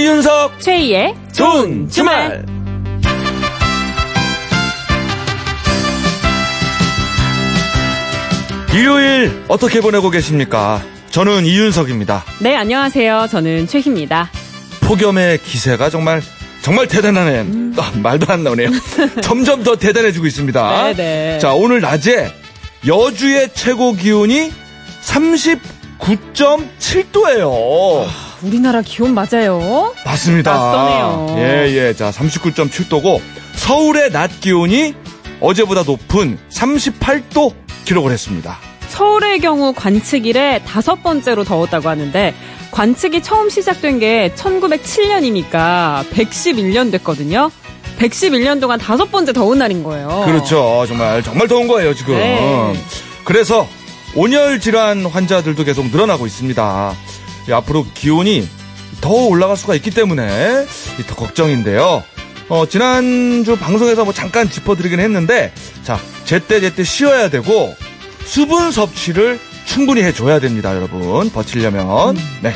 이윤석 최희의 좋은 주말. 일요일 어떻게 보내고 계십니까? 저는 이윤석입니다. 네, 안녕하세요. 저는 최희입니다. 폭염의 기세가 정말 정말 대단하네. 아, 말도 안 나오네요. 점점 더 대단해지고 있습니다. 네네. 자, 오늘 낮에 여주의 최고 기온이 39.7도예요. 우리나라 기온 맞아요? 맞습니다. 낯서네요. 예, 예. 자, 39.7도고 서울의 낮 기온이 어제보다 높은 38도 기록을 했습니다. 서울의 경우 관측 이래 다섯 번째로 더웠다고 하는데 관측이 처음 시작된 게 1907년이니까 111년 됐거든요. 111년 동안 다섯 번째 더운 날인 거예요. 그렇죠. 정말 정말 더운 거예요, 지금. 네. 그래서 온열 질환 환자들도 계속 늘어나고 있습니다. 이 앞으로 기온이 더 올라갈 수가 있기 때문에 이더 걱정인데요. 어, 지난주 방송에서 뭐 잠깐 짚어드리긴 했는데, 자, 제때제때 쉬어야 되고, 수분 섭취를 충분히 해줘야 됩니다, 여러분. 버티려면. 네.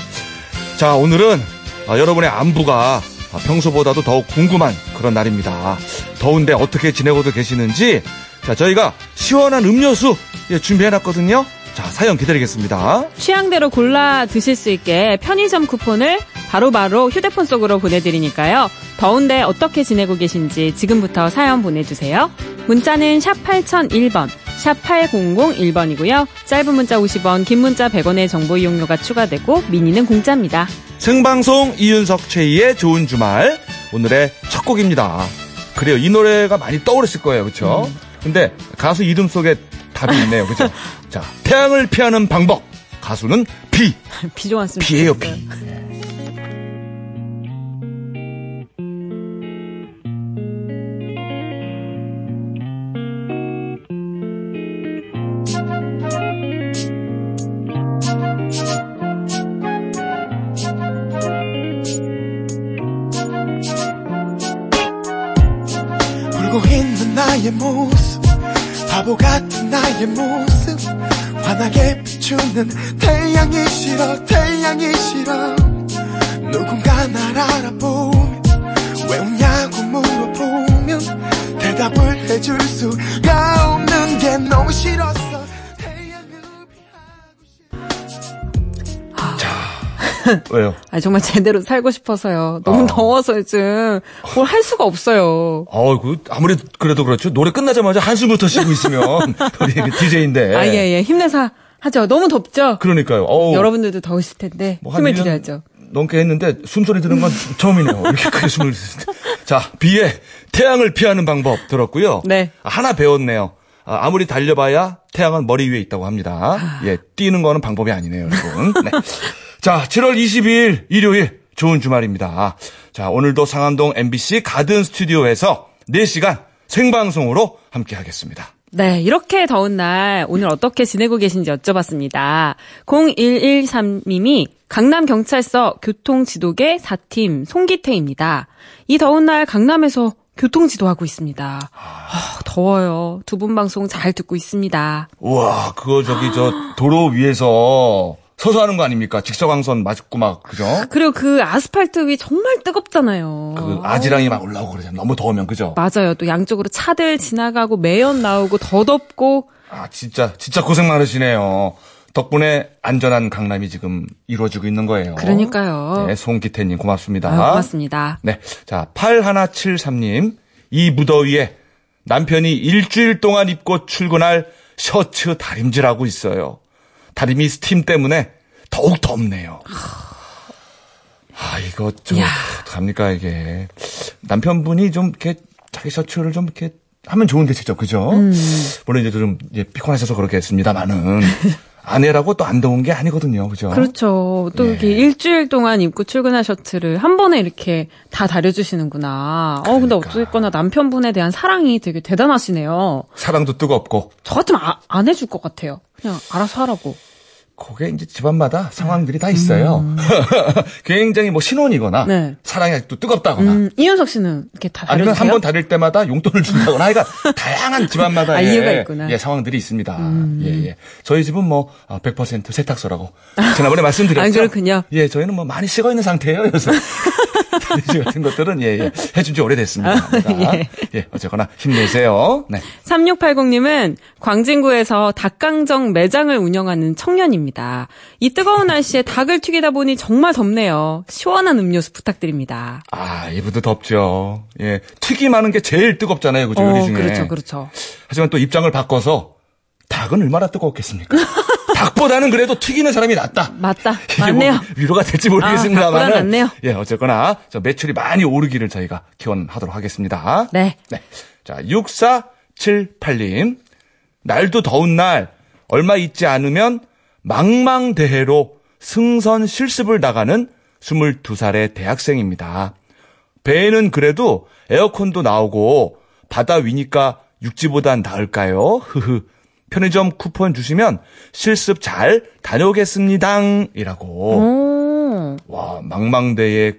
자, 오늘은 아, 여러분의 안부가 아, 평소보다도 더욱 궁금한 그런 날입니다. 더운데 어떻게 지내고도 계시는지, 자, 저희가 시원한 음료수 예, 준비해놨거든요. 자, 사연 기다리겠습니다. 취향대로 골라 드실 수 있게 편의점 쿠폰을 바로 바로 휴대폰 속으로 보내드리니까요. 더운데 어떻게 지내고 계신지 지금부터 사연 보내주세요. 문자는 샵 8001번, 샵 8001번이고요. 짧은 문자 50원, 긴 문자 100원의 정보 이용료가 추가되고 미니는 공짜입니다. 생방송 이윤석 최희의 좋은 주말. 오늘의 첫 곡입니다. 그래요. 이 노래가 많이 떠오르실 거예요. 그쵸? 근데 가수 이름 속에 답이 있네요. 그죠? 자, 태양을 피하는 방법. 가수는 비. 비 좋았으면 비예요. 비. 울고 있는 나의 모습 바보 같은 나의 모습. 환하게 비추는 태양이 싫어 태양이 싫어. 누군가 날 알아보면 왜 웃냐고 물어보면 대답을 해줄 수가 없는 게 너무 싫었어 왜요? 아 정말 제대로 살고 싶어서요. 너무 아. 더워서 요즘 뭘 할 수가 없어요. 어, 그 아무리 그래도 그렇죠. 노래 끝나자마자 한숨부터 쉬고 있으면 우리 DJ인데. 아, 예, 예. 힘내서 하죠. 너무 덥죠? 그러니까요. 어우, 여러분들도 더우실 텐데 뭐한 힘을 1년 드려야죠. 넘게 했는데 숨소리 들은 건 처음이네요. 이렇게 크게 숨을 자, 비의 태양을 피하는 방법 들었고요. 네. 아, 하나 배웠네요. 아, 무리 달려봐야 태양은 머리 위에 있다고 합니다. 아. 예, 뛰는 거는 방법이 아니네요, 여러분. 네. 자, 7월 22일 일요일 좋은 주말입니다. 자, 오늘도 상암동 MBC 가든 스튜디오에서 4시간 생방송으로 함께 하겠습니다. 네, 이렇게 더운 날 오늘 어떻게 지내고 계신지 여쭤봤습니다. 0113님이 강남 경찰서 교통 지도계 4팀 송기태입니다. 이 더운 날 강남에서 교통 지도하고 있습니다. 아, 더워요. 두 분 방송 잘 듣고 있습니다. 우와, 그거 저기 저 도로 위에서 서서 하는 거 아닙니까? 직사광선 맞고 막, 그죠? 그리고 그 아스팔트 위 정말 뜨겁잖아요. 그 아지랑이 막 올라오고 그러잖아요. 너무 더우면, 그죠? 맞아요. 또 양쪽으로 차들 지나가고 매연 나오고 더 덥고 아, 진짜, 진짜 고생 많으시네요. 덕분에 안전한 강남이 지금 이루어지고 있는 거예요. 그러니까요. 네, 송기태님 고맙습니다. 아유, 고맙습니다. 네. 자, 8173님. 이 무더위에 남편이 일주일 동안 입고 출근할 셔츠 다림질하고 있어요. 다리미 스팀 때문에 더욱 덥네요. 아, 이거 좀, 이야. 어떡합니까, 이게. 남편분이 좀 이렇게 자기 셔츠를 좀 이렇게 하면 좋은데, 진짜, 그죠? 음. 물론 이제 좀 이제 피곤하셔서 그렇게 했습니다만은. 아내라고 또 안 더운 게 아니거든요. 그죠? 그렇죠. 또 네. 이렇게 일주일 동안 입고 출근할 셔츠를 한 번에 이렇게 다 다려주시는구나. 어, 근데 그러니까. 어쨌거나 남편분에 대한 사랑이 되게 대단하시네요. 사랑도 뜨겁고. 저 같으면 아- 안 해줄 것 같아요. 그냥 알아서 하라고. 그게 이제 집안마다 상황들이 다 있어요. 굉장히 뭐 신혼이거나 네. 사랑이 아직도 뜨겁다거나 음, 이윤석 씨는 이렇게 다 아니면? 한 번 다릴 때마다 용돈을 준다거나 하여간 다양한 집안마다 아. 음. 예, 상황들이 있습니다. 예, 예. 저희 집은 뭐 100% 세탁소라고 지난번에 말씀드렸죠. 아, 그렇군요. 예, 저희는 뭐 많이 식어 있는 상태예요. 그래서 돼지 같은 것들은 예, 예. 해준 지 오래됐습니다. 아, 예. 예, 어쨌거나 힘내세요. 네. 3680님은 광진구에서 닭강정 매장을 운영하는 청년입니다. 이 뜨거운 날씨에 닭을 튀기다 보니 정말 덥네요. 시원한 음료수 부탁드립니다. 아, 이분도 덥죠. 예. 튀김하는 게 제일 뜨겁잖아요. 그죠? 요리 어, 중에. 그렇죠, 그렇죠. 하지만 또 입장을 바꿔서 닭은 얼마나 뜨겁겠습니까? 닭보다는 그래도 튀기는 사람이 낫다. 맞다. 이게 맞네요. 뭐 위로가 될지 아, 모르겠습니다만. 낫네요. 예, 어쨌거나 저 매출이 많이 오르기를 저희가 기원하도록 하겠습니다. 네. 네. 자, 6478님. 날도 더운 날, 얼마 있지 않으면 망망대해로 승선 실습을 나가는 22살의 대학생입니다. 배에는 그래도 에어컨도 나오고 바다 위니까 육지보단 나을까요? 흐흐. 편의점 쿠폰 주시면 실습 잘 다녀오겠습니다. 이라고. 오. 와, 망망대해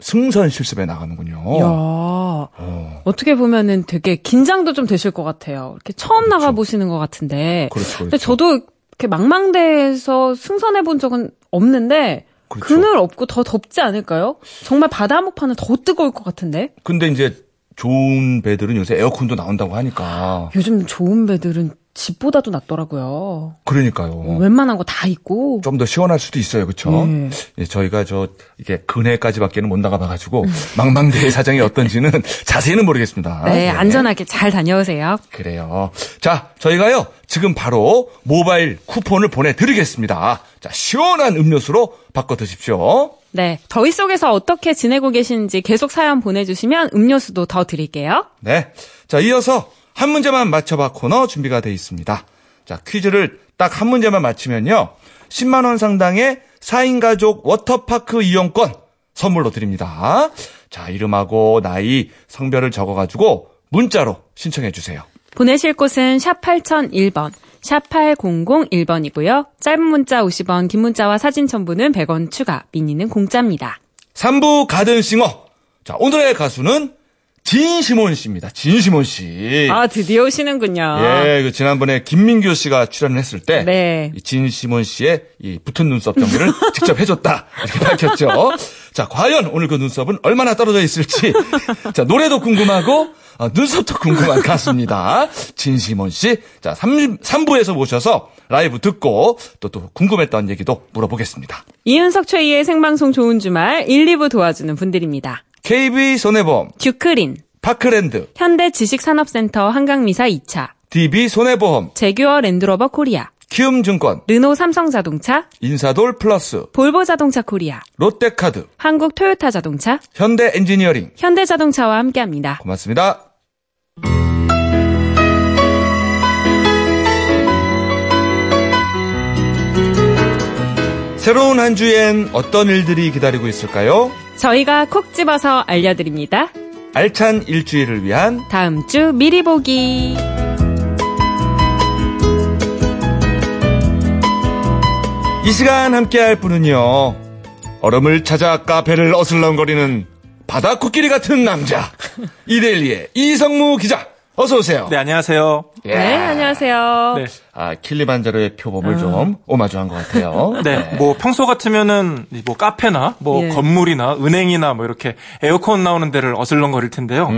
승선 실습에 나가는군요. 야 어, 어떻게 보면은 되게 긴장도 좀 되실 것 같아요. 이렇게 처음 나가 보시는 것 같은데. 그렇죠, 그렇죠. 근데 저도 이렇게 망망대에서 승선해 본 적은 없는데 그렇죠. 그늘 없고 더 덥지 않을까요? 정말 바다 한복판은 더 뜨거울 것 같은데. 근데 이제 좋은 배들은 요새 에어컨도 나온다고 하니까. 요즘 좋은 배들은 집보다도 낫더라고요. 그러니까요. 웬만한 거 다 있고. 좀 더 시원할 수도 있어요. 그렇죠? 네. 예, 저희가 저 이게 근해까지밖에는 못 나가 봐 가지고 망망대해 사정이 어떤지는 자세히는 모르겠습니다. 네, 예. 안전하게 잘 다녀오세요. 그래요. 자, 저희가요. 지금 바로 모바일 쿠폰을 보내 드리겠습니다. 자, 시원한 음료수로 바꿔 드십시오. 네, 더위 속에서 어떻게 지내고 계신지 계속 사연 보내 주시면 음료수도 더 드릴게요. 네. 자, 이어서 한 문제만 맞춰봐 코너 준비가 돼 있습니다. 자, 퀴즈를 딱 한 문제만 맞히면요. 10만 원 상당의 4인 가족 워터파크 이용권 선물로 드립니다. 자, 이름하고 나이, 성별을 적어 가지고 문자로 신청해 주세요. 보내실 곳은 샵 8001번, 샵 8001번이고요. 짧은 문자 50원, 긴 문자와 사진 첨부는 100원 추가, 미니는 공짜입니다. 3부 가든싱어. 자, 오늘의 가수는 진시몬 씨입니다. 진시몬 씨. 아, 드디어 오시는군요. 예, 그 지난번에 김민규 씨가 출연을 했을 때, 네. 이 진시몬 씨의 이 붙은 눈썹 정리를 직접 해줬다 이렇게 밝혔죠. 자, 과연 오늘 그 눈썹은 얼마나 떨어져 있을지, 자 노래도 궁금하고 어, 눈썹도 궁금한 가수입니다. 진시몬 씨, 자 3, 삼부에서 모셔서 라이브 듣고 또 또 궁금했던 얘기도 물어보겠습니다. 이윤석 최희의 생방송 좋은 주말 1, 2부 도와주는 분들입니다. KB 손해보험, 듀크린, 파크랜드, 현대 지식산업센터 한강미사 2차, DB 손해보험, 재규어 랜드로버 코리아, 키움증권, 르노 삼성자동차, 인사돌 플러스, 볼보자동차 코리아, 롯데카드, 한국 토요타 자동차, 현대엔지니어링 현대자동차와 함께합니다. 고맙습니다. 새로운 한 주엔 어떤 일들이 기다리고 있을까요? 저희가 콕 집어서 알려드립니다. 알찬 일주일을 위한 다음 주 미리 보기. 이 시간 함께할 분은요. 얼음을 찾아 카페를 어슬렁거리는 바다 코끼리 같은 남자 이데일리의 이성무 기자 어서 오세요. 네, 안녕하세요. 예. 네, 안녕하세요. 네. 아 킬리만자로의 표범을 좀 오마주한 것 같아요. 네, 뭐 평소 같으면은 뭐 카페나 뭐 예. 건물이나 은행이나 뭐 이렇게 에어컨 나오는 데를 어슬렁거릴 텐데요.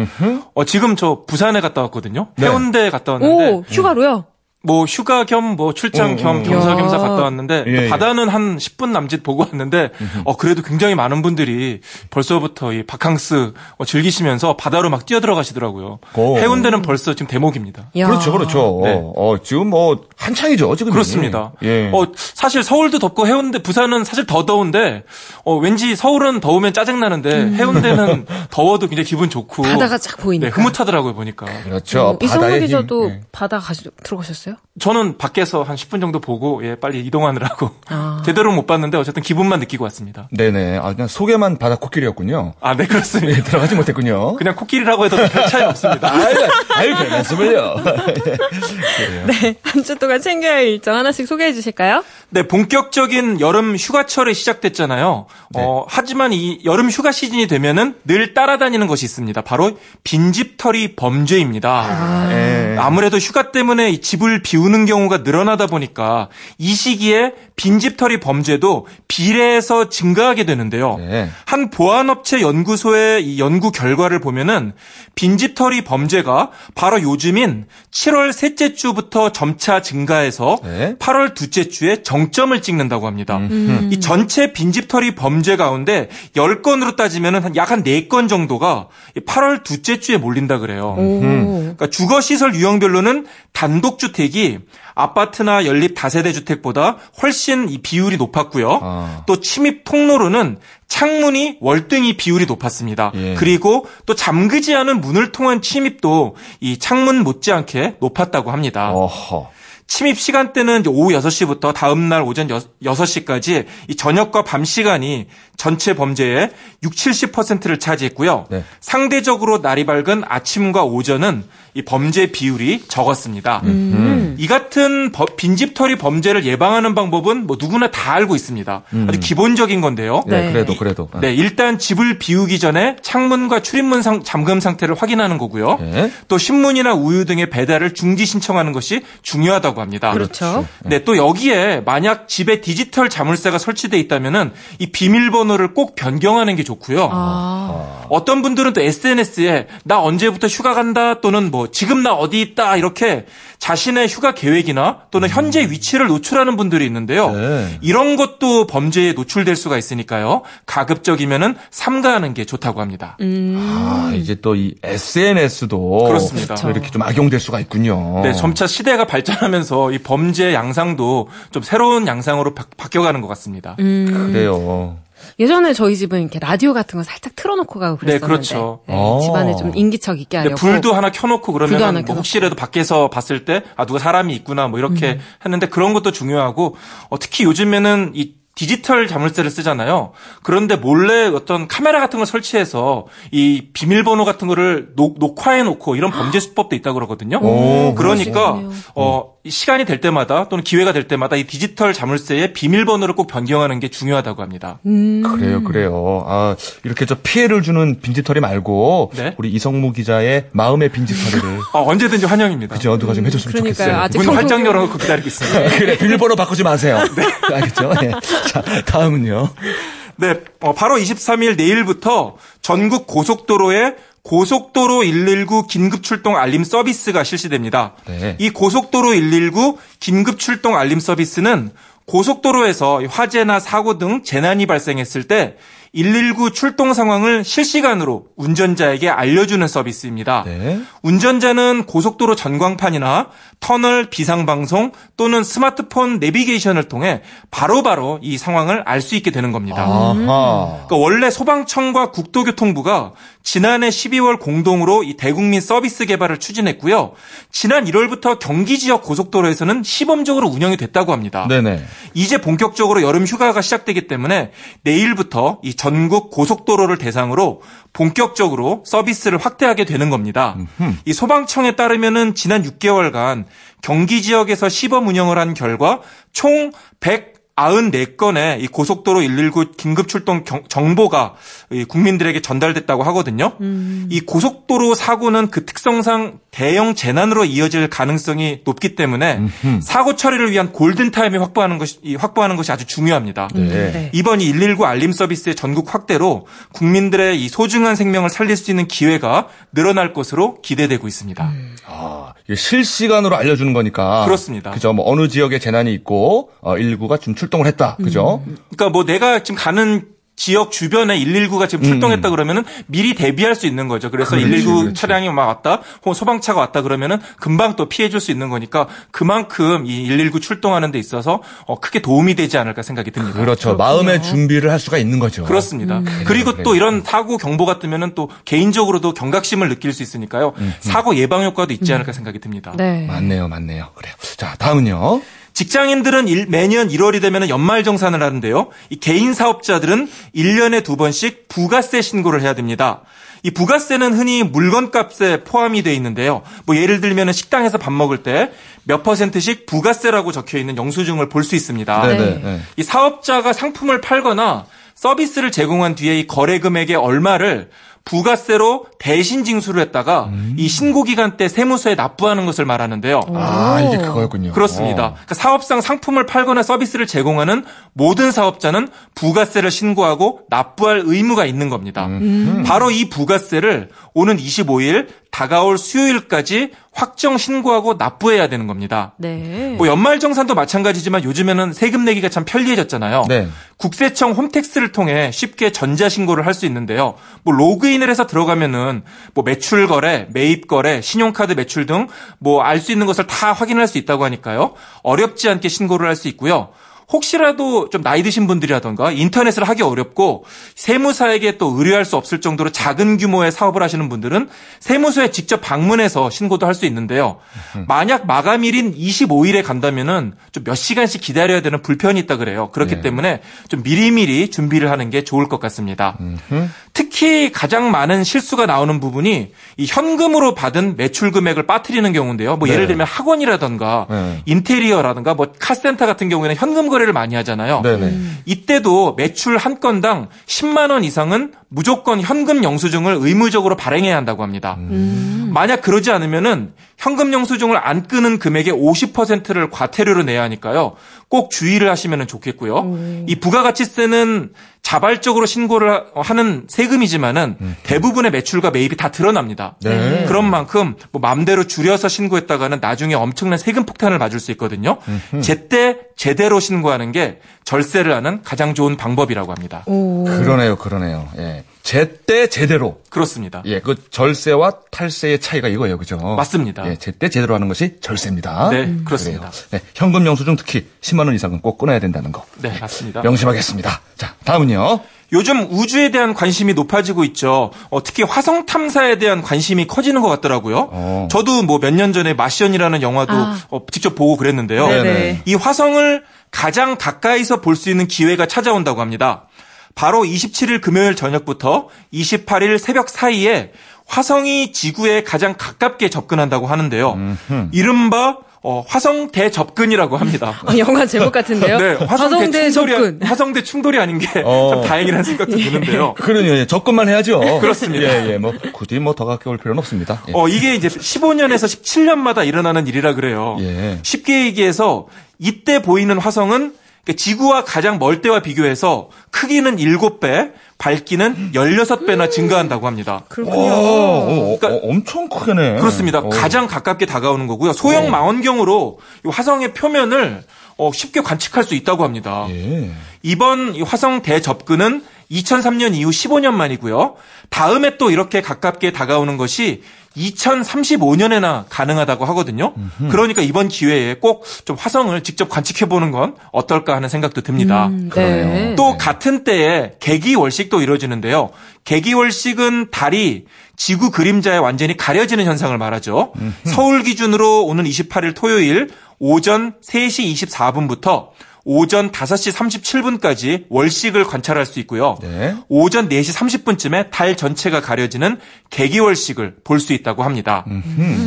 어 지금 저 부산에 갔다 왔거든요. 네. 해운대 갔다 왔는데 오, 휴가로요? 뭐 휴가 겸 뭐 출장 어, 겸 어. 겸사겸사 야. 갔다 왔는데 예, 예. 바다는 한 10분 남짓 보고 왔는데 어 그래도 굉장히 많은 분들이 벌써부터 이 바캉스 어, 즐기시면서 바다로 막 뛰어들어가시더라고요. 오. 해운대는 벌써 지금 대목입니다. 야. 그렇죠, 그렇죠. 네. 어, 지금 뭐 한창이죠, 지금. 그렇습니다. 예. 어, 사실 서울도 덥고 해운대, 부산은 사실 더 더운데, 어, 왠지 서울은 더우면 짜증 나는데, 해운대는 더워도 굉장히 기분 좋고. 바다가 쫙 보이니까. 네, 흐뭇하더라고요, 보니까. 그렇죠. 어, 이성우 바다의 기자도 힘. 예. 바다 가시, 들어가셨어요? go. 저는 밖에서 한 10분 정도 보고, 예, 빨리 이동하느라고. 아. 제대로 못 봤는데, 어쨌든 기분만 느끼고 왔습니다. 네네. 아, 그냥 속에만 바다 코끼리였군요. 아, 네, 그렇습니다. 예, 들어가지 못했군요. 그냥 코끼리라고 해도 별 차이 없습니다. 아유, 아유, 별 말씀을요. 네, 한 주 동안 챙겨야 할 일정 하나씩 소개해 주실까요? 네, 본격적인 여름 휴가철이 시작됐잖아요. 네. 어, 하지만 이 여름 휴가 시즌이 되면은 늘 따라다니는 것이 있습니다. 바로 빈집털이 범죄입니다. 예. 아무래도 휴가 때문에 이 집을 비우 는 경우가 늘어나다 보니까 이 시기에 빈집털이 범죄도 비례해서 증가하게 되는데요. 네. 한 보안업체 연구소의 이 연구 결과를 보면은 빈집털이 범죄가 바로 요즘인 7월 셋째 주부터 점차 증가해서 네. 8월 둘째 주에 정점을 찍는다고 합니다. 음. 이 전체 빈집털이 범죄 가운데 10건으로 따지면은 약한 4건 정도가 8월 둘째 주에 몰린다 그래요. 오. 그러니까 주거 시설 유형별로는 단독 주택이 아파트나 연립 다세대 주택보다 훨씬 이 비율이 높았고요. 아. 또 침입 통로로는 창문이 월등히 비율이 높았습니다. 예. 그리고 또 잠그지 않은 문을 통한 침입도 이 창문 못지않게 높았다고 합니다. 어허. 침입 시간대는 오후 6시부터 다음 날 오전 6 시까지 이 저녁과 밤 시간이 전체 범죄의 6, 70%를 차지했고요. 네. 상대적으로 날이 밝은 아침과 오전은 이 범죄 비율이 적었습니다. 음. 이 같은 버- 빈집털이 범죄를 예방하는 방법은 뭐 누구나 다 알고 있습니다. 아주 기본적인 건데요. 네, 네. 그래도 그래도. 네, 일단 집을 비우기 전에 창문과 출입문 상- 잠금 상태를 확인하는 거고요. 네. 또 신문이나 우유 등의 배달을 중지 신청하는 것이 중요하다고 합니다. 그렇죠. 네, 또 여기에 만약 집에 디지털 자물쇠가 설치돼 있다면은 이 비밀번호 를 꼭 변경하는 게 좋고요. 아. 어떤 분들은 또 SNS에 나 언제부터 휴가 간다 또는 뭐 지금 나 어디 있다 이렇게 자신의 휴가 계획이나 또는 현재 위치를 노출하는 분들이 있는데요. 네. 이런 것도 범죄에 노출될 수가 있으니까요. 가급적이면은 삼가하는 게 좋다고 합니다. 아, 이제 또 이 SNS도 그렇습니다. 이렇게 좀 악용될 수가 있군요. 네, 점차 시대가 발전하면서 이 범죄 양상도 좀 새로운 양상으로 바, 바뀌어가는 것 같습니다. 그래요. 예전에 저희 집은 이렇게 라디오 같은 거 살짝 틀어놓고 가고 네, 그랬었는데 그렇죠. 네, 어. 집안에 좀 인기척 있게 하려고 불도 하나 켜놓고 그러면 하나 뭐 켜놓고. 혹시라도 밖에서 봤을 때 아 누가 사람이 있구나 뭐 이렇게 음. 했는데 그런 것도 중요하고 어, 특히 요즘에는 이 디지털 자물쇠를 쓰잖아요. 그런데 몰래 어떤 카메라 같은 걸 설치해서 이 비밀번호 같은 거를 녹, 녹화해 놓고 이런 범죄 수법도 있다고 그러거든요. 오, 그러니까. 어이 시간이 될 때마다 또는 기회가 될 때마다 이 디지털 자물쇠의 비밀번호를 꼭 변경하는 게 중요하다고 합니다. 음. 그래요, 그래요. 아, 이렇게 저 피해를 주는 빈집털이 말고 네. 우리 이성무 기자의 마음의 빈집털이를 어, 언제든지 환영입니다. 그죠 누가 좀 해줬으면 그러니까요. 좋겠어요. 아직 문 활짝 열어놓고 기다리고 있습니다. 그래 비밀번호 바꾸지 마세요. 알겠죠? 예. 자 다음은요. 네, 어, 바로 23일 내일부터 전국 고속도로에 고속도로 119 긴급 출동 알림 서비스가 실시됩니다. 네. 이 고속도로 119 긴급 출동 알림 서비스는 고속도로에서 화재나 사고 등 재난이 발생했을 때 119 출동 상황을 실시간으로 운전자에게 알려주는 서비스입니다. 네. 운전자는 고속도로 전광판이나 터널 비상방송 또는 스마트폰 내비게이션을 통해 바로바로 이 상황을 알 수 있게 되는 겁니다. 아하. 그러니까 원래 소방청과 국토교통부가 지난해 12월 공동으로 이 대국민 서비스 개발을 추진했고요. 지난 1월부터 경기 지역 고속도로에서는 시범적으로 운영이 됐다고 합니다. 네네. 이제 본격적으로 여름 휴가가 시작되기 때문에 내일부터 이 전국 고속도로를 대상으로 본격적으로 서비스를 확대하게 되는 겁니다. 이 소방청에 따르면은 지난 6개월간 경기 지역에서 시범 운영을 한 결과 총 100 94건의 이 고속도로 119 긴급 출동 경- 정보가 이 국민들에게 전달됐다고 하거든요. 이 고속도로 사고는 그 특성상 대형 재난으로 이어질 가능성이 높기 때문에 사고 처리를 위한 골든 타임을 확보하는 것이 이 확보하는 것이 아주 중요합니다. 네. 네. 이번 이 119 알림 서비스의 전국 확대로 국민들의 이 소중한 생명을 살릴 수 있는 기회가 늘어날 것으로 기대되고 있습니다. 아, 이게 실시간으로 알려주는 거니까. 그렇습니다. 그죠. 뭐 어느 지역에 재난이 있고 어, 119가 좀 출동을 했다. 그죠. 그러니까 뭐 내가 지금 가는 지역 주변에 119가 지금 출동했다 그러면은 미리 대비할 수 있는 거죠. 그래서 음. 그렇지, 119 그렇지. 차량이 막 왔다, 혹은 소방차가 왔다 그러면은 금방 또 피해 줄 수 있는 거니까 그만큼 이 119 출동하는 데 있어서 어, 크게 도움이 되지 않을까 생각이 듭니다. 그렇죠. 마음의 준비를 할 수가 있는 거죠. 그렇습니다. 그리고 그래요. 또 이런 사고 경보가 뜨면은 또 개인적으로도 경각심을 느낄 수 있으니까요. 사고 예방 효과도 있지 않을까 생각이 듭니다. 네. 맞네요, 맞네요. 그래요. 자, 다음은요. 직장인들은 일- 매년 1월이 되면 연말 정산을 하는데요. 이 개인 사업자들은 1년에 두 번씩 부가세 신고를 해야 됩니다. 이 부가세는 흔히 물건값에 포함이 되어 있는데요. 뭐 예를 들면 식당에서 밥 먹을 때 몇 퍼센트씩 부가세라고 적혀 있는 영수증을 볼 수 있습니다. 네네. 네. 네. 이 사업자가 상품을 팔거나 서비스를 제공한 뒤에 이 거래 금액의 얼마를 부가세로 대신 징수를 했다가 음. 이 신고 기간 때 세무서에 납부하는 것을 말하는데요. 아, 이게 그거였군요. 그렇습니다. 그러니까 사업상 상품을 팔거나 서비스를 제공하는 모든 사업자는 부가세를 신고하고 납부할 의무가 있는 겁니다. 바로 이 부가세를 오는 25일 다가올 수요일까지 확정 신고하고 납부해야 되는 겁니다. 네. 뭐 연말 정산도 마찬가지지만 요즘에는 세금 내기가 참 편리해졌잖아요. 네. 국세청 홈택스를 통해 쉽게 전자 신고를 할 수 있는데요. 뭐 로그인을 해서 들어가면은 뭐 매출 거래, 매입 거래, 신용카드 매출 등 뭐 알 수 있는 것을 다 확인할 수 있다고 하니까요. 어렵지 않게 신고를 할 수 있고요. 혹시라도 좀 나이 드신 분들이라던가 인터넷을 하기 어렵고 세무사에게 또 의뢰할 수 없을 정도로 작은 규모의 사업을 하시는 분들은 세무서에 직접 방문해서 신고도 할 수 있는데요. 만약 마감일인 25일에 간다면은 좀 몇 시간씩 기다려야 되는 불편이 있다 그래요. 그렇기 네. 때문에 좀 미리미리 준비를 하는 게 좋을 것 같습니다. 특히 가장 많은 실수가 나오는 부분이 이 현금으로 받은 매출 금액을 빠뜨리는 경우인데요. 뭐 네. 예를 들면 학원이라던가 네. 인테리어라든가 뭐 카센터 같은 경우에는 현금 거래를 많이 하잖아요. 네네. 이때도 매출 한 건당 10만 원 이상은 무조건 현금 영수증을 의무적으로 발행해야 한다고 합니다. 만약 그러지 않으면은 현금 영수증을 안 끄는 금액의 50%를 과태료로 내야 하니까요. 꼭 주의를 하시면 좋겠고요. 이 부가가치세는 자발적으로 신고를 하는 세금이지만은 대부분의 매출과 매입이 다 드러납니다. 네. 그런 만큼 뭐 맘대로 줄여서 신고했다가는 나중에 엄청난 세금 폭탄을 맞을 수 있거든요. 제때 제대로 신고하는 게 절세를 하는 가장 좋은 방법이라고 합니다. 그러네요, 그러네요. 예. 제때 제대로. 그렇습니다. 예, 그 절세와 탈세의 차이가 이거예요, 그죠? 맞습니다. 예, 제때 제대로 하는 것이 절세입니다. 네, 그렇습니다. 그래요. 네, 현금 영수증 특히 10만 원 이상은 꼭 끊어야 된다는 거. 네, 맞습니다. 명심하겠습니다. 자, 다음은요. 요즘 우주에 대한 관심이 높아지고 있죠. 어, 특히 화성 탐사에 대한 관심이 커지는 것 같더라고요. 어. 저도 뭐 몇 년 전에 마시언이라는 영화도 아. 어, 직접 보고 그랬는데요. 네네. 이 화성을 가장 가까이서 볼 수 있는 기회가 찾아온다고 합니다. 바로 27일 금요일 저녁부터 28일 새벽 사이에 화성이 지구에 가장 가깝게 접근한다고 하는데요. 이른바 어, 화성 대접근이라고 합니다. 어, 영화 제목 같은데요. 네, 화성대 충돌이, 접근. 화성 대 충돌이 아닌 게참 어. 다행이라는 생각도 드는데요. 그러요 예, 접근만 해야죠. 그렇습니다. 예, 예, 뭐, 굳이 뭐 더 가까울 필요는 없습니다. 예. 어, 이게 이제 15년에서 17년마다 일어나는 일이라 그래요. 예. 쉽게 얘기해서 이때 보이는 화성은 그러니까 지구와 가장 멀 때와 비교해서 크기는 7배, 밝기는 16배나 증가한다고 합니다. 그렇군요. 어, 어, 그러니까- 어, 엄청 크네. 그렇습니다. 어. 가장 가깝게 다가오는 거고요. 소형 망원경으로 이 화성의 표면을 어, 쉽게 관측할 수 있다고 합니다. 예. 이번 이 화성 대접근은 2003년 이후 15년 만이고요. 다음에 또 이렇게 가깝게 다가오는 것이 2035년에나 가능하다고 하거든요. 그러니까 이번 기회에 꼭 좀 화성을 직접 관측해 보는 건 어떨까 하는 생각도 듭니다. 음. 네. 또 같은 때에 개기월식도 이루어지는데요. 개기월식은 달이 지구 그림자에 완전히 가려지는 현상을 말하죠. 서울 기준으로 오는 28일 토요일 오전 3시 24분부터 오전 5시 37분까지 월식을 관찰할 수 있고요. 네. 오전 4시 30분쯤에 달 전체가 가려지는 개기월식을 볼 수 있다고 합니다.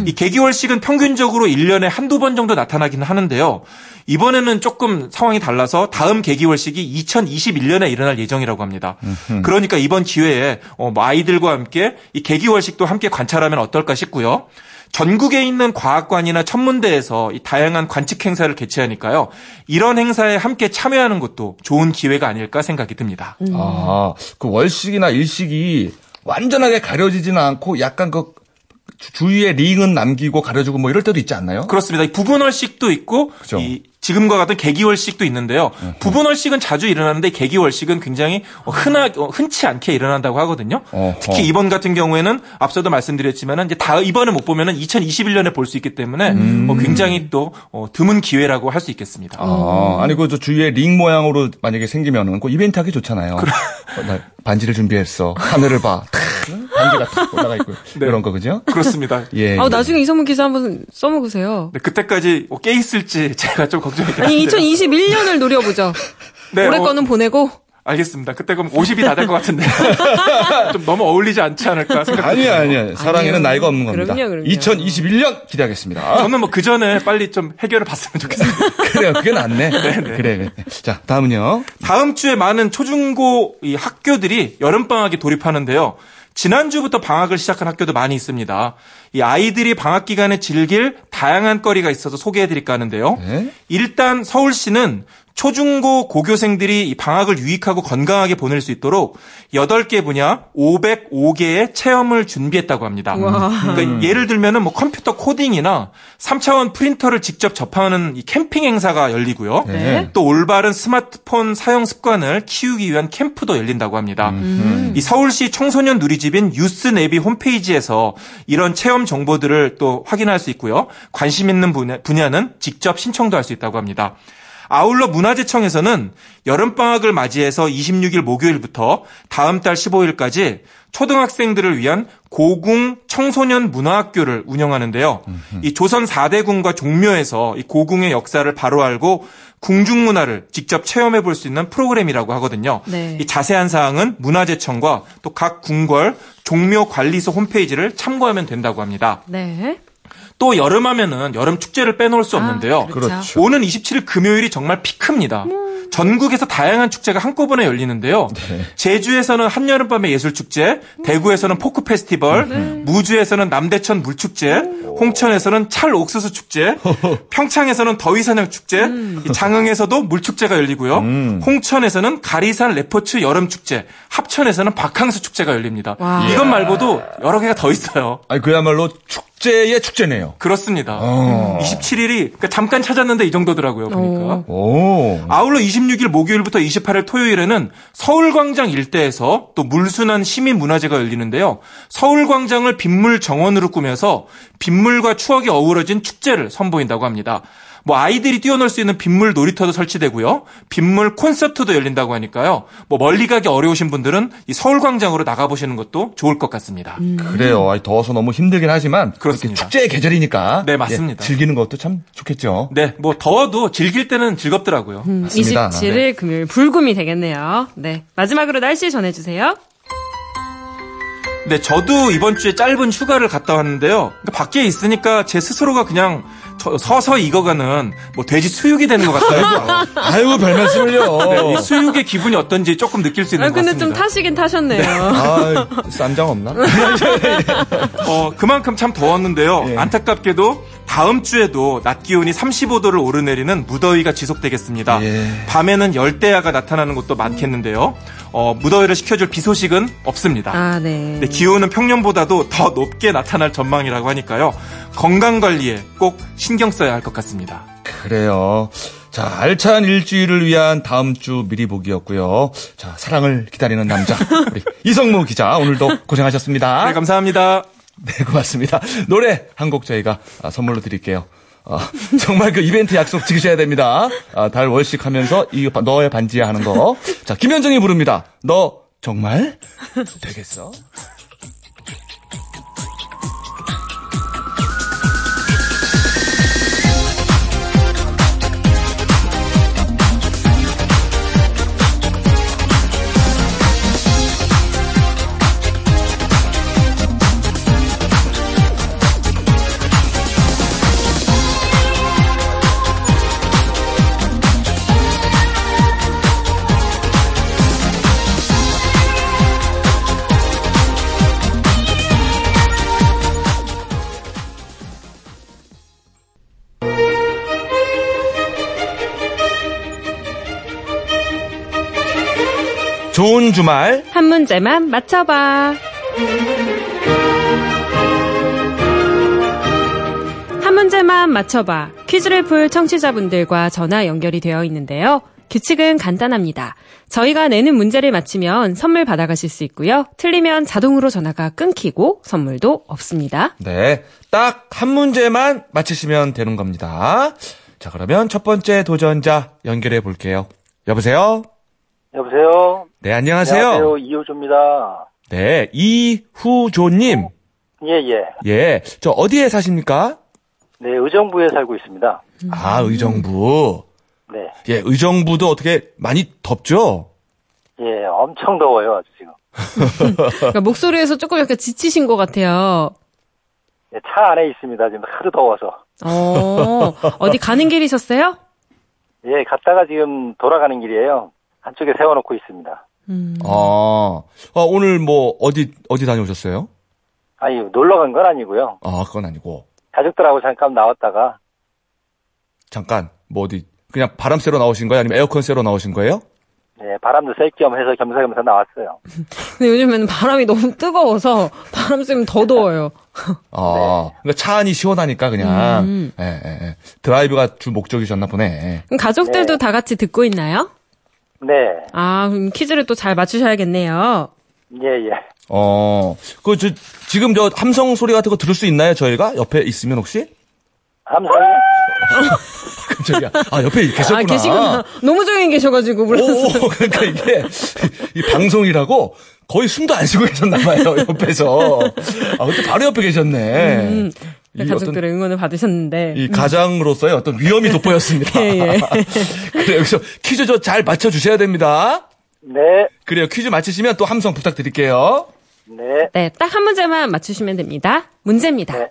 이 개기월식은 평균적으로 1년에 한두 번 정도 나타나기는 하는데요. 이번에는 조금 상황이 달라서 다음 개기월식이 2021년에 일어날 예정이라고 합니다. 그러니까 이번 기회에 어, 뭐 아이들과 함께 이 개기월식도 함께 관찰하면 어떨까 싶고요. 전국에 있는 과학관이나 천문대에서 이 다양한 관측 행사를 개최하니까요. 이런 행사에 함께 참여하는 것도 좋은 기회가 아닐까 생각이 듭니다. 아, 그 월식이나 일식이 완전하게 가려지지는 않고 약간 그 주- 주위에 링은 남기고 가려주고 뭐 이럴 때도 있지 않나요? 그렇습니다. 이 부분월식도 있고 그죠. 이 지금과 같은 개기월식도 있는데요. 부분월식은 자주 일어나는데 개기월식은 굉장히 어, 흔하 어, 흔치 않게 일어난다고 하거든요. 특히 이번 같은 경우에는 앞서도 말씀드렸지만은 이제 다 이번에 못 보면은 2021년에 볼 수 있기 때문에 어, 굉장히 또 어, 드문 기회라고 할 수 있겠습니다. 아, 아니 그저 주위에 링 모양으로 만약에 생기면은 그 이벤트 하기 좋잖아요. 어, 나 반지를 준비했어. 하늘을 봐. 탁, 반지가 탁 올라가 있고 네. 이런 거 그죠? 그렇습니다. 예. 아, 나중에 이성문 기사 한번 써먹으세요. 네, 그때까지 어, 깨 있을지 제가 좀 걱정 이. 아니, 2021년을 노려보죠. 네, 올해 어, 거는 보내고. 알겠습니다. 그때 그럼 50이 다 될 것 같은데 좀 너무 어울리지 않지 않을까 생각. 아니야, 아니야. 사랑에는 나이가 없는 겁니다. 그럼요, 그럼요. 2021년 기대하겠습니다. 저는 뭐 그 전에 빨리 좀 해결을 봤으면 좋겠습니다. 그래요, 그게 낫네. 그래, 그래. 자, 다음은요. 다음 주에 많은 초중고 이 학교들이 여름 방학에 돌입하는데요. 지난주부터 방학을 시작한 학교도 많이 있습니다. 이 아이들이 방학 기간에 즐길 다양한 거리가 있어서 소개해 드릴까 하는데요. 네? 일단 서울시는 초중고 고교생들이 이 방학을 유익하고 건강하게 보낼 수 있도록 8개 분야 505개의 체험을 준비했다고 합니다. 그러니까 예를 들면은 뭐 컴퓨터 코딩이나 3차원 프린터를 직접 접하는 이 캠핑 행사가 열리고요. 네. 또 올바른 스마트폰 사용 습관을 키우기 위한 캠프도 열린다고 합니다. 이 서울시 청소년 누리집인 유스네비 홈페이지에서 이런 체험 정보들을 또 확인할 수 있고요. 관심 있는 분야, 분야는 직접 신청도 할 수 있다고 합니다. 아울러 문화재청에서는 여름방학을 맞이해서 26일 목요일부터 다음 달 15일까지 초등학생들을 위한 고궁 청소년 문화학교를 운영하는데요. 이 조선 4대 궁과 종묘에서 이 고궁의 역사를 바로 알고 궁중 문화를 직접 체험해 볼 수 있는 프로그램이라고 하거든요. 네. 이 자세한 사항은 문화재청과 또 각 궁궐 종묘 관리소 홈페이지를 참고하면 된다고 합니다. 네. 또 여름하면은 여름 축제를 빼놓을 수 아, 없는데요. 그렇죠. 그렇죠. 오는 27일 금요일이 정말 피크입니다. 전국에서 다양한 축제가 한꺼번에 열리는데요. 제주에서는 한여름밤의 예술축제, 대구에서는 포크 페스티벌, 무주에서는 남대천 물축제, 홍천에서는 찰 옥수수 축제, 평창에서는 더위사냥 축제, 이 장흥에서도 물축제가 열리고요. 홍천에서는 가리산 레포츠 여름축제, 합 천에서는 바캉스 축제가 열립니다. 와. 이것 말고도 여러 개가 더 있어요. 아니 그야말로 축제의 축제네요. 그렇습니다. 어. 27일이 그러니까 잠깐 찾았는데 이 정도더라고요. 보니까. 오. 아울러 26일 목요일부터 28일 토요일에는 서울광장 일대에서 또 물순환 시민 문화제가 열리는데요. 서울광장을 빗물 정원으로 꾸며서 빗물과 추억이 어우러진 축제를 선보인다고 합니다. 뭐 아이들이 뛰어놀 수 있는 빗물 놀이터도 설치되고요. 빗물 콘서트도 열린다고 하니까요. 뭐 멀리 가기 어려우신 분들은 이 서울광장으로 나가보시는 것도 좋을 것 같습니다. 그래요. 아이, 더워서 너무 힘들긴 하지만 그렇습니다. 축제의 계절이니까 네, 맞습니다. 예, 즐기는 것도 참 좋겠죠. 네, 뭐 더워도 즐길 때는 즐겁더라고요. 맞습니다. 27일 네. 금요일 불금이 되겠네요. 네. 마지막으로 날씨 전해주세요. 네, 저도 이번 주에 짧은 휴가를 갔다 왔는데요. 밖에 있으니까 제 스스로가 그냥 저- 서서 익어가는 뭐 돼지 수육이 되는 것 같아요. 아유, 별 말씀을요. 네, 이 수육의 기분이 어떤지 조금 느낄 수 있는 아, 것 근데 같습니다. 좀 타시긴 타셨네요. 아, 쌈장 없나? 어, 그만큼 참 더웠는데요. 예. 안타깝게도 다음 주에도 낮 기온이 35도를 오르내리는 무더위가 지속되겠습니다. 예. 밤에는 열대야가 나타나는 곳도 많겠는데요. 어, 무더위를 식혀줄 비 소식은 없습니다. 아, 네. 네, 기온은 평년보다도 더 높게 나타날 전망이라고 하니까요. 건강 관리에 꼭 신경 써야 할 것 같습니다. 그래요. 자, 알찬 일주일을 위한 다음 주 미리 보기였고요. 자, 사랑을 기다리는 남자. 우리 이성무 기자, 오늘도 고생하셨습니다. 네, 감사합니다. 네, 고맙습니다. 노래 한 곡 저희가 아, 선물로 드릴게요. 아, 정말 그 이벤트 약속 지키셔야 됩니다. 아, 달 월식 하면서 이 바- 너의 반지야 하는 거. 자, 김현정이 부릅니다. 너 정말 되겠어? 좋은 주말. 한 문제만 맞춰봐. 한 문제만 맞춰봐. 퀴즈를 풀 청취자분들과 전화 연결이 되어 있는데요. 규칙은 간단합니다. 저희가 내는 문제를 맞히면 선물 받아가실 수 있고요. 틀리면 자동으로 전화가 끊기고 선물도 없습니다. 네. 딱 한 문제만 맞히시면 되는 겁니다. 자, 그러면 첫 번째 도전자 연결해 볼게요. 여보세요? 여보세요? 네, 안녕하세요. 안녕하세요. 이호조입니다. 네, 이후조님. 예, 예. 예, 저 어디에 사십니까? 네, 의정부에 살고 있습니다. 아, 의정부. 네. 예, 의정부도 어떻게 많이 덥죠? 예, 엄청 더워요, 아주 지금. 그러니까 목소리에서 조금 약간 지치신 것 같아요. 예, 차 안에 있습니다. 지금 하도 더워서. 어, 어디 가는 길이셨어요? 예, 갔다가 지금 돌아가는 길이에요. 한쪽에 세워놓고 있습니다. 아, 아, 오늘 뭐 어디 어디 다녀오셨어요? 아니, 놀러 간 건 아니고요. 아, 그건 아니고 가족들하고 잠깐 나왔다가, 잠깐 뭐 어디 그냥 바람 쐬러 나오신 거예요? 아니면 에어컨 ଶ୍ୱ러 나오신 거예요? 네, 바람도 쐴 겸 해서 겸사겸사 나왔어요. 근데 요즘에는 바람이 너무 뜨거워서 바람 쐬면 더 더워요. 아, 그러니까 차 안이 시원하니까 그냥 음. 예, 예, 예. 드라이브가 주 목적이셨나 보네. 그럼 가족들도 네. 다 같이 듣고 있나요? 네, 아, 그럼 퀴즈를 또 잘 맞추셔야겠네요. 예, 예. 어, 그, 저, 지금 저 함성 소리 같은 거 들을 수 있나요? 저희가? 옆에 있으면 혹시? 함성이? 깜짝이야. 아, 옆에 계셨구나. 아, 계시구나. 너무 조용히 계셔가지고 오, 몰랐어요. 오, 그러니까 이게, 이 방송이라고 거의 숨도 안 쉬고 계셨나봐요, 옆에서. 아, 그때 바로 옆에 계셨네. 음, 가족들의 응원을 받으셨는데. 이 가장으로서의 어떤 위험이 돋보였습니다. 예, 예. 그래, 여기서 퀴즈 저 잘 맞춰 주셔야 됩니다. 네, 그래요. 퀴즈 맞히시면 또 함성 부탁드릴게요. 네, 네, 딱 한 문제만 맞추시면 됩니다. 문제입니다. 네.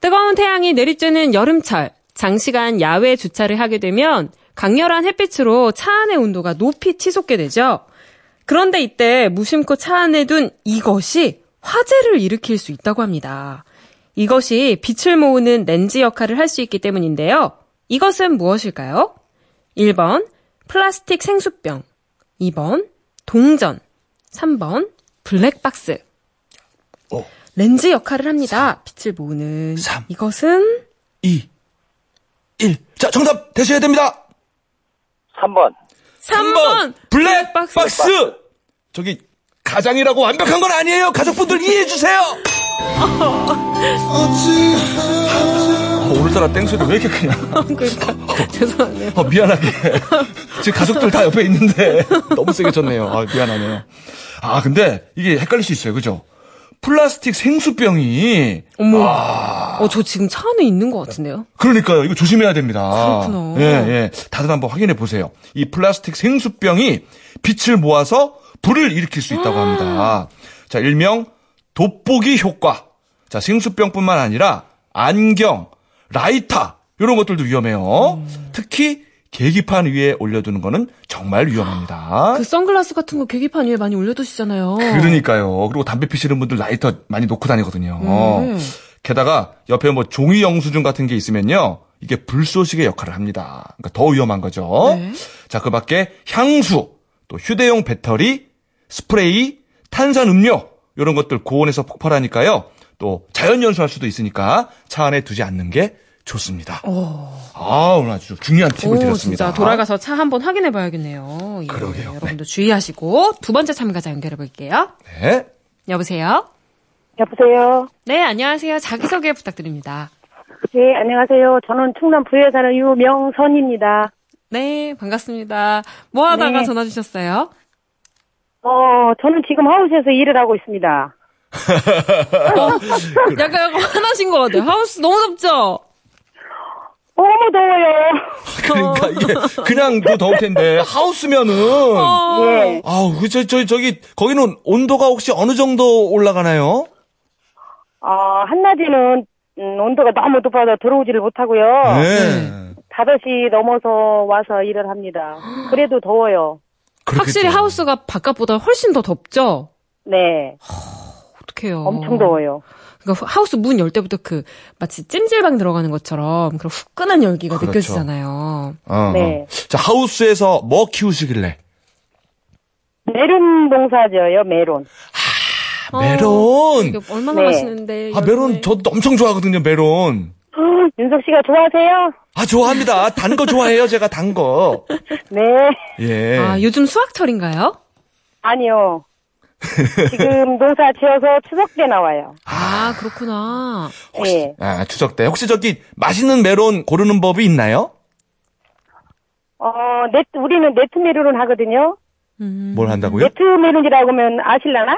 뜨거운 태양이 내리쬐는 여름철, 장시간 야외 주차를 하게 되면 강렬한 햇빛으로 차 안의 온도가 높이 치솟게 되죠. 그런데 이때 무심코 차 안에 둔 이것이 화재를 일으킬 수 있다고 합니다. 이것이 빛을 모으는 렌즈 역할을 할 수 있기 때문인데요. 이것은 무엇일까요? 1번 플라스틱 생수병, 2번 동전, 3번 블랙박스. 오. 렌즈 역할을 합니다. 빛을 모으는 삼. 이것은 2, 1. 자, 정답 되셔야 됩니다. 3번. 3번 블랙박스. 블랙박스. 저기 가장이라고 완벽한 건 아니에요. 가족분들 이해해 주세요. 어, 오늘따라 땡소리 왜 이렇게 크냐? 그러니까 죄송하네요. 어, 미안하게. 지금 가족들 다 옆에 있는데 너무 세게 쳤네요. 아, 미안하네요. 아, 근데 이게 헷갈릴 수 있어요. 그죠? 플라스틱 생수병이 어머. 어, 저 지금 차 안에 있는 것 같은데요? 그러니까요. 이거 조심해야 됩니다. 그렇구나. 예, 예. 다들 한번 확인해 보세요. 이 플라스틱 생수병이 빛을 모아서 불을 일으킬 수 있다고 합니다. 자, 일명 돋보기 효과. 자, 생수병뿐만 아니라 안경, 라이터 이런 것들도 위험해요. 특히 계기판 위에 올려두는 거는 정말 위험합니다. 그 선글라스 같은 거 계기판 위에 많이 올려두시잖아요. 그러니까요. 그리고 담배 피시는 분들 라이터 많이 놓고 다니거든요. 음. 게다가 옆에 뭐 종이 영수증 같은 게 있으면요. 이게 불쏘시개 역할을 합니다. 그러니까 더 위험한 거죠. 네. 자, 그 밖에 향수, 또 휴대용 배터리, 스프레이, 탄산 음료 이런 것들 고온에서 폭발하니까요. 또 자연 연소할 수도 있으니까 차 안에 두지 않는 게 좋습니다. 아, 오늘 아주 중요한 팁을 오, 드렸습니다. 진짜 돌아가서 차 한번 확인해 봐야겠네요. 예, 그러게요. 여러분들 주의하시고 두 번째 참가자 연결해 볼게요. 네. 여보세요? 여보세요. 네, 안녕하세요. 자기소개 부탁드립니다. 네, 안녕하세요. 저는 충남 부에 사는 유명선입니다. 네, 반갑습니다. 뭐 하다가 네. 전화 주셨어요? 어, 저는 지금 하우스에서 일을 하고 있습니다. 약간, 약간 화나신 것 같아요. 하우스 너무 덥죠? 너무 더워요. 그러니까 이게 그냥 또 더울 텐데 하우스면은 어. 예. 아우 그저 저 저기 거기는 온도가 혹시 어느 정도 올라가나요? 어, 한낮에는 음, 온도가 너무 높아서 들어오지를 못하고요. 네. 5시 넘어서 와서 일을 합니다. 그래도 더워요. 확실히 그렇겠죠. 하우스가 바깥보다 훨씬 더 덥죠? 네. 어떡해요. 엄청 더워요. 그러니까 하우스 문 열 때부터 그 마치 찜질방 들어가는 것처럼 그런 후끈한 열기가 그렇죠. 느껴지잖아요. 어, 네. 어. 자 하우스에서 뭐 키우시길래? 메론 농사져요, 메론. 메론. 이게 얼마나 네. 맛있는데. 아 메론 여름에. 저도 엄청 좋아하거든요 메론. 윤석 씨가 좋아하세요? 아 좋아합니다. 단 거 좋아해요 제가 단 거. 네. 예. 아, 요즘 수확철인가요? 아니요. 지금 농사 지어서 추석 때 나와요. 아, 그렇구나. 예. 아 추석 때 혹시 저기 맛있는 메론 고르는 법이 있나요? 어, 네트, 우리는 네트 메론을 하거든요. 음. 뭘 한다고요? 네트 메론이라고 하면 아실라나?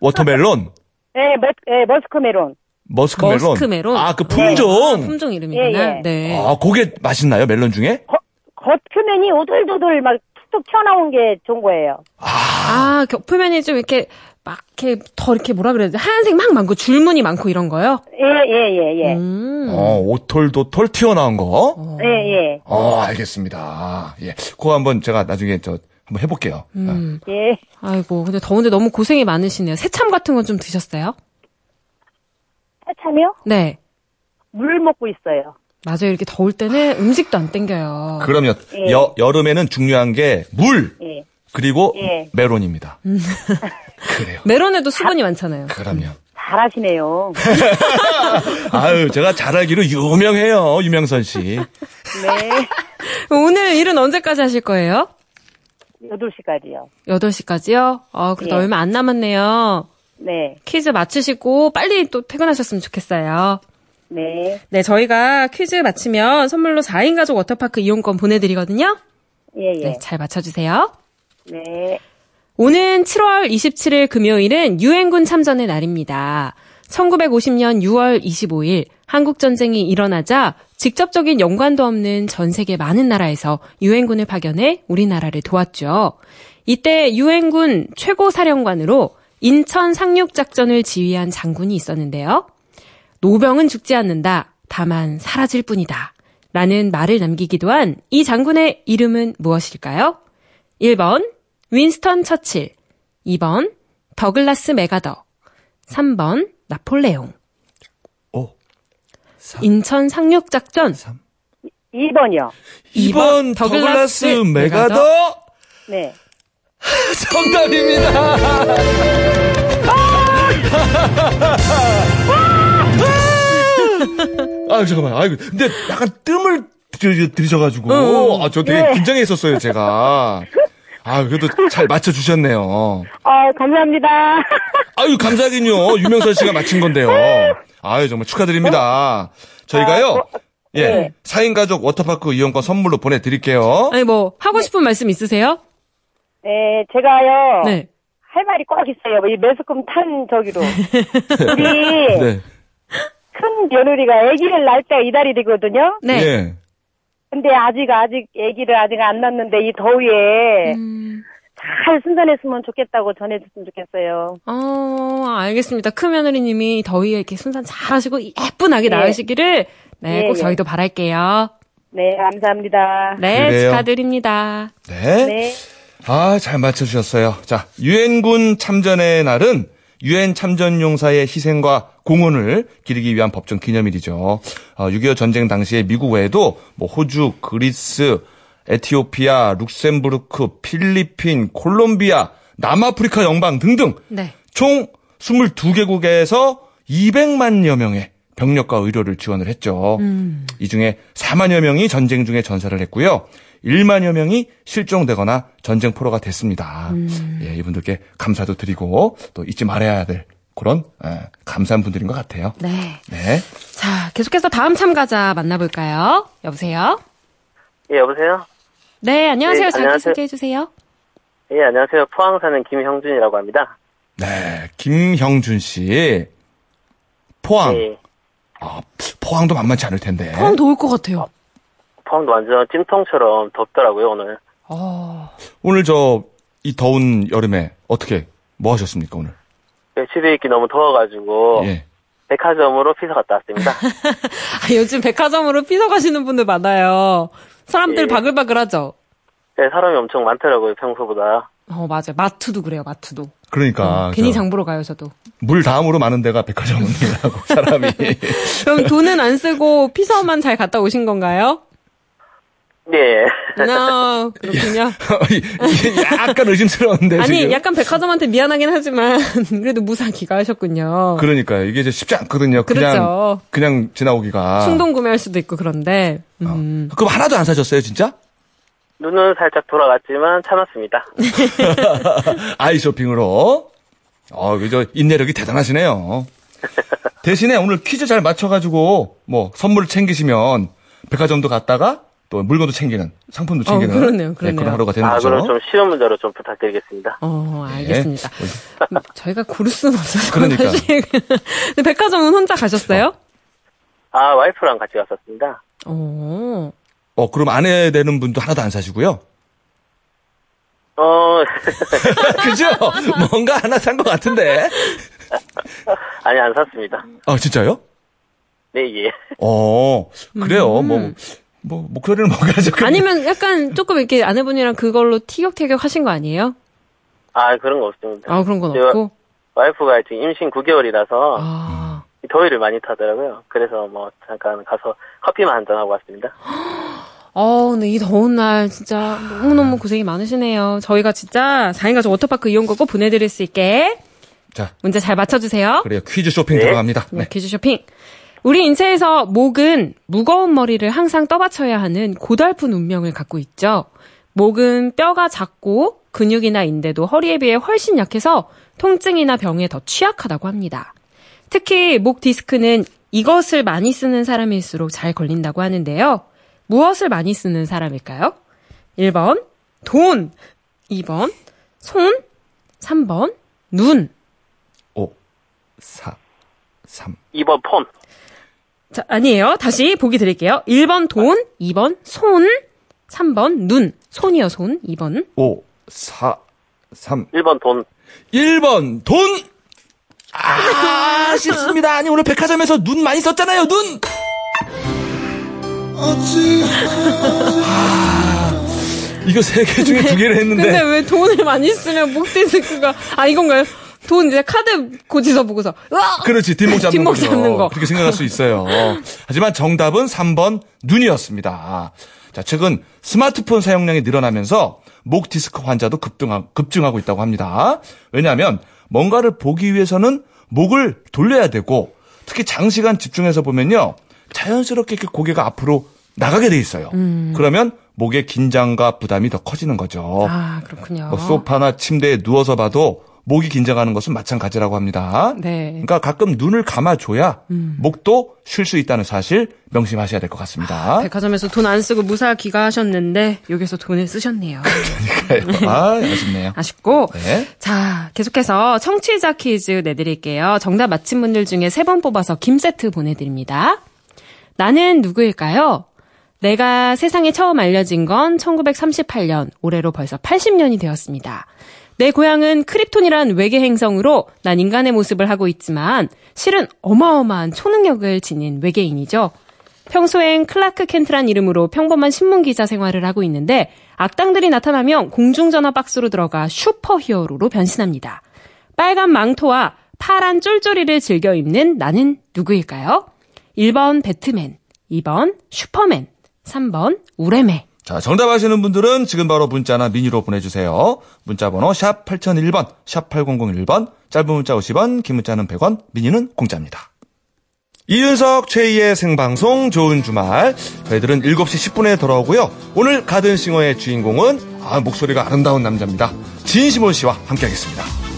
watermelon, 네, 머, 예, 머스크 메론. 머스크 멜론. 머스크 멜론? 아그 아, 품종. 품종 이름이구나. 예, 예. 네. 아 그게 맛있나요 멜론 중에? 겉, 겉 표면이 오돌도돌 막 툭툭 튀어나온 게 좋은 거예요. 아, 겨- 표면이 좀 이렇게 막 이렇게 더 이렇게 뭐라 그래야 돼? 하얀색 막 많고 줄무늬 많고 이런 거요? 예, 예, 예, 예. 음. 어 오톨도톨 튀어나온 거. 예, 예. 어, 알겠습니다. 예. 그거 한번 제가 나중에 저 한번 해볼게요. 음. 예. 아이고, 근데 더운데 너무 고생이 많으시네요. 새참 같은 건 좀 드셨어요? 참이요? 네. 물 먹고 있어요. 맞아요. 이렇게 더울 때는 음식도 안 땡겨요. 아, 그럼요. 예. 여, 여름에는 중요한 게 물, 예. 그리고 예. 메론입니다. 그래요. 메론에도 수분이 많잖아요. 그럼요. 잘하시네요. 아유, 제가 잘 알기로 유명해요, 유명선 씨. 네. 오늘 일은 언제까지 하실 거예요? 8시까지요. 8시까지요? 아, 그래도 예. 얼마 안 남았네요. 네. 퀴즈 맞추시고 빨리 또 퇴근하셨으면 좋겠어요. 네. 네, 저희가 퀴즈 맞히면 선물로 4인 가족 워터파크 이용권 보내드리거든요. 예, 예. 네, 잘 맞춰주세요. 네. 오는 7월 27일 금요일은 유엔군 참전의 날입니다. 1950년 6월 25일 한국전쟁이 일어나자 직접적인 연관도 없는 전 세계 많은 나라에서 유엔군을 파견해 우리나라를 도왔죠. 이때 유엔군 최고 사령관으로 인천 상륙작전을 지휘한 장군이 있었는데요. 노병은 죽지 않는다. 다만 사라질 뿐이다. 라는 말을 남기기도 한 이 장군의 이름은 무엇일까요? 1번 윈스턴 처칠 2번 더글라스 메가더 3번 나폴레옹 오, 인천 상륙작전 2번이요. 2번 더글라스 메가더 네. 정답입니다. 아 잠깐만. 아 근데 약간 뜸을 들- 들이셔가지고 아, 저 되게 긴장했었어요 제가. 아 그래도 잘 맞춰 주셨네요. 아, 감사합니다. 아유 감사하긴요. 유명선 씨가 맞힌 건데요. 아유 정말 축하드립니다. 저희가요. 예, 네. 4인 가족 워터파크 이용권 선물로 보내드릴게요. 아니 뭐 하고 싶은 말씀 있으세요? 네, 제가요. 네. 할 말이 꼭 있어요. 이 매스컴 탄 저기로. 우리 네. 큰 며느리가 아기를 낳을 때가 이달이 되거든요. 네. 예. 근데 아직 아직 아기를 아직 안 낳는데 이 더위에 음, 잘 순산했으면 좋겠다고 전해줬으면 좋겠어요. 어, 알겠습니다. 큰 며느리님이 더위에 이렇게 순산 잘 하시고 예쁜 아기 예. 낳으시기를 네, 예, 꼭 예. 저희도 바랄게요. 네, 감사합니다. 네, 그래요. 축하드립니다. 네. 네. 아, 잘 맞춰주셨어요. 자, 유엔군 참전의 날은 유엔 참전 용사의 희생과 공헌을 기리기 위한 법정 기념일이죠. 어, 6.25 전쟁 당시에 미국 외에도 뭐 호주, 그리스, 에티오피아, 룩셈부르크, 필리핀, 콜롬비아, 남아프리카 영방 등등 네. 총 22개국에서 200만여 명의 병력과 의료를 지원을 했죠. 이 중에 4만여 명이 전쟁 중에 전사를 했고요. 1만여 명이 실종되거나 전쟁 포로가 됐습니다. 예, 이분들께 감사도 드리고 또 잊지 말아야 될 그런 예, 감사한 분들인 것 같아요. 네. 네. 자, 계속해서 다음 참가자 만나볼까요? 여보세요? 예, 여보세요? 네, 안녕하세요. 네, 자기 안녕하세요. 소개해 주세요. 예, 안녕하세요. 포항 사는 김형준이라고 합니다. 네, 김형준 씨. 포항. 예, 아, 포항도 만만치 않을 텐데. 포항 더울 것 같아요. 포항도 완전 찜통처럼 덥더라고요, 오늘. 어, 오늘 저 이 더운 여름에 어떻게 뭐 하셨습니까, 오늘? 예, 집에 있기 너무 더워가지고, 예. 백화점으로 피서 갔다 왔습니다. 아, 요즘 백화점으로 피서 가시는 분들 많아요. 사람들 예. 바글바글하죠? 예, 사람이 엄청 많더라고요, 평소보다. 어, 맞아요. 마트도 그래요, 마트도. 그러니까 어, 괜히 저- 장 보러 가요, 저도. 물 다음으로 많은 데가 백화점이라고 사람이. 그럼 돈은 안 쓰고 피서만 잘 갔다 오신 건가요? 예. 아, 그렇군요. 약간 의심스러운데 아니, 지금. 약간 백화점한테 미안하긴 하지만, 그래도 무사 귀가하셨군요. 그러니까 이게 이제 쉽지 않거든요. 그냥 그렇죠. 그냥 지나오기가. 충동 구매할 수도 있고 그런데, 음. 그럼 하나도 안 사셨어요, 진짜? 눈은 살짝 돌아갔지만 참았습니다. 아이 쇼핑으로. 어, 그저 인내력이 대단하시네요. 대신에 오늘 퀴즈 잘 맞춰가지고 뭐 선물을 챙기시면 백화점도 갔다가 또 물건도 챙기는 상품도 어, 챙기는 그러네요, 네, 그러네요. 그런 하루가 되는 아, 거죠. 그럼 좀 쉬운 문제로 좀 부탁드리겠습니다. 어, 알겠습니다. 네. 음, 저희가 고를 수는 없어서. 그러니까. 근데 백화점은 혼자 가셨어요? 아, 와이프랑 같이 갔었습니다. 어. 어, 그럼 아내 되는 분도 하나도 안 사시고요. 어, 그죠? 뭔가 하나 산 것 같은데. 아니, 안 샀습니다. 아, 진짜요? 네, 예. 어, 그래요. 음. 뭐, 뭐 목소리를 먹어야죠. 아니면 약간 조금 이렇게 아내분이랑 그걸로 티격태격 하신 거 아니에요? 아, 그런 거 없습니다. 아, 그런 건 없고. 와이프가 지금 임신 9개월이라서 아. 더위를 많이 타더라고요. 그래서 뭐 잠깐 가서 커피만 한잔 하고 왔습니다. 어, 근데 이 더운 날 진짜 너무너무 고생이 많으시네요. 저희가 진짜 4인 가족 워터파크 이용권 꼭 보내드릴 수 있게 자, 문제 잘 맞춰주세요. 그래요. 퀴즈 쇼핑 네. 들어갑니다. 네, 네. 퀴즈 쇼핑. 우리 인체에서 목은 무거운 머리를 항상 떠받쳐야 하는 고달픈 운명을 갖고 있죠. 목은 뼈가 작고 근육이나 인대도 허리에 비해 훨씬 약해서 통증이나 병에 더 취약하다고 합니다. 특히 목 디스크는 이것을 많이 쓰는 사람일수록 잘 걸린다고 하는데요. 무엇을 많이 쓰는 사람일까요? 1번 돈, 2번 손, 3번 눈. 5, 4, 3. 2번 폰. 자, 아니에요. 다시 보기 드릴게요. 1번 돈, 2번 손, 3번 눈. 손이요, 손. 2번. 5, 4, 3. 1번 돈. 1번 돈. 아, 아쉽습니다. 아니 오늘 백화점에서 눈 많이 썼잖아요. 눈. 아, 이거 세 개 중에 두 개를 했는데 근데 왜 돈을 많이 쓰면 목 디스크가, 아, 이건가요? 돈 이제 카드 고지서 보고서, 으아! 그렇지 뒷목 잡는 뒷목. 잡는 거. 그렇게 생각할 수 있어요. 하지만 정답은 3번 눈이었습니다. 자, 최근 스마트폰 사용량이 늘어나면서 목 디스크 환자도 급등하, 급증하고 있다고 합니다. 왜냐하면 뭔가를 보기 위해서는 목을 돌려야 되고 특히 장시간 집중해서 보면요. 자연스럽게 이렇게 고개가 앞으로 나가게 돼 있어요. 그러면 목의 긴장과 부담이 더 커지는 거죠. 아, 그렇군요. 뭐 소파나 침대에 누워서 봐도 목이 긴장하는 것은 마찬가지라고 합니다. 네. 그러니까 가끔 눈을 감아줘야 목도 쉴 수 있다는 사실 명심하셔야 될 것 같습니다. 백화점에서 돈 안 쓰고 무사 귀가하셨는데, 여기서 돈을 쓰셨네요. 아, 아쉽네요. 아쉽고. 네. 자, 계속해서 청취자 퀴즈 내드릴게요. 정답 맞힌 분들 중에 세 번 뽑아서 김 세트 보내드립니다. 나는 누구일까요? 내가 세상에 처음 알려진 건 1938년, 올해로 벌써 80년이 되었습니다. 내 고향은 크립톤이란 외계 행성으로 난 인간의 모습을 하고 있지만 실은 어마어마한 초능력을 지닌 외계인이죠. 평소엔 클라크 켄트란 이름으로 평범한 신문기자 생활을 하고 있는데 악당들이 나타나면 공중전화 박스로 들어가 슈퍼히어로로 변신합니다. 빨간 망토와 파란 쫄쫄이를 즐겨 입는 나는 누구일까요? 1번 배트맨, 2번 슈퍼맨, 3번 우뢰매. 자, 정답 아시는 분들은 지금 바로 문자나 미니로 보내주세요. 문자번호 샵 8001번, 샵 8001번, 짧은 문자 50원, 긴 문자는 100원, 미니는 공짜입니다. 이윤석 최희의 생방송 좋은 주말. 저희들은 7시 10분에 돌아오고요. 오늘 가든싱어의 주인공은 아, 목소리가 아름다운 남자입니다. 진시몬 씨와 함께하겠습니다.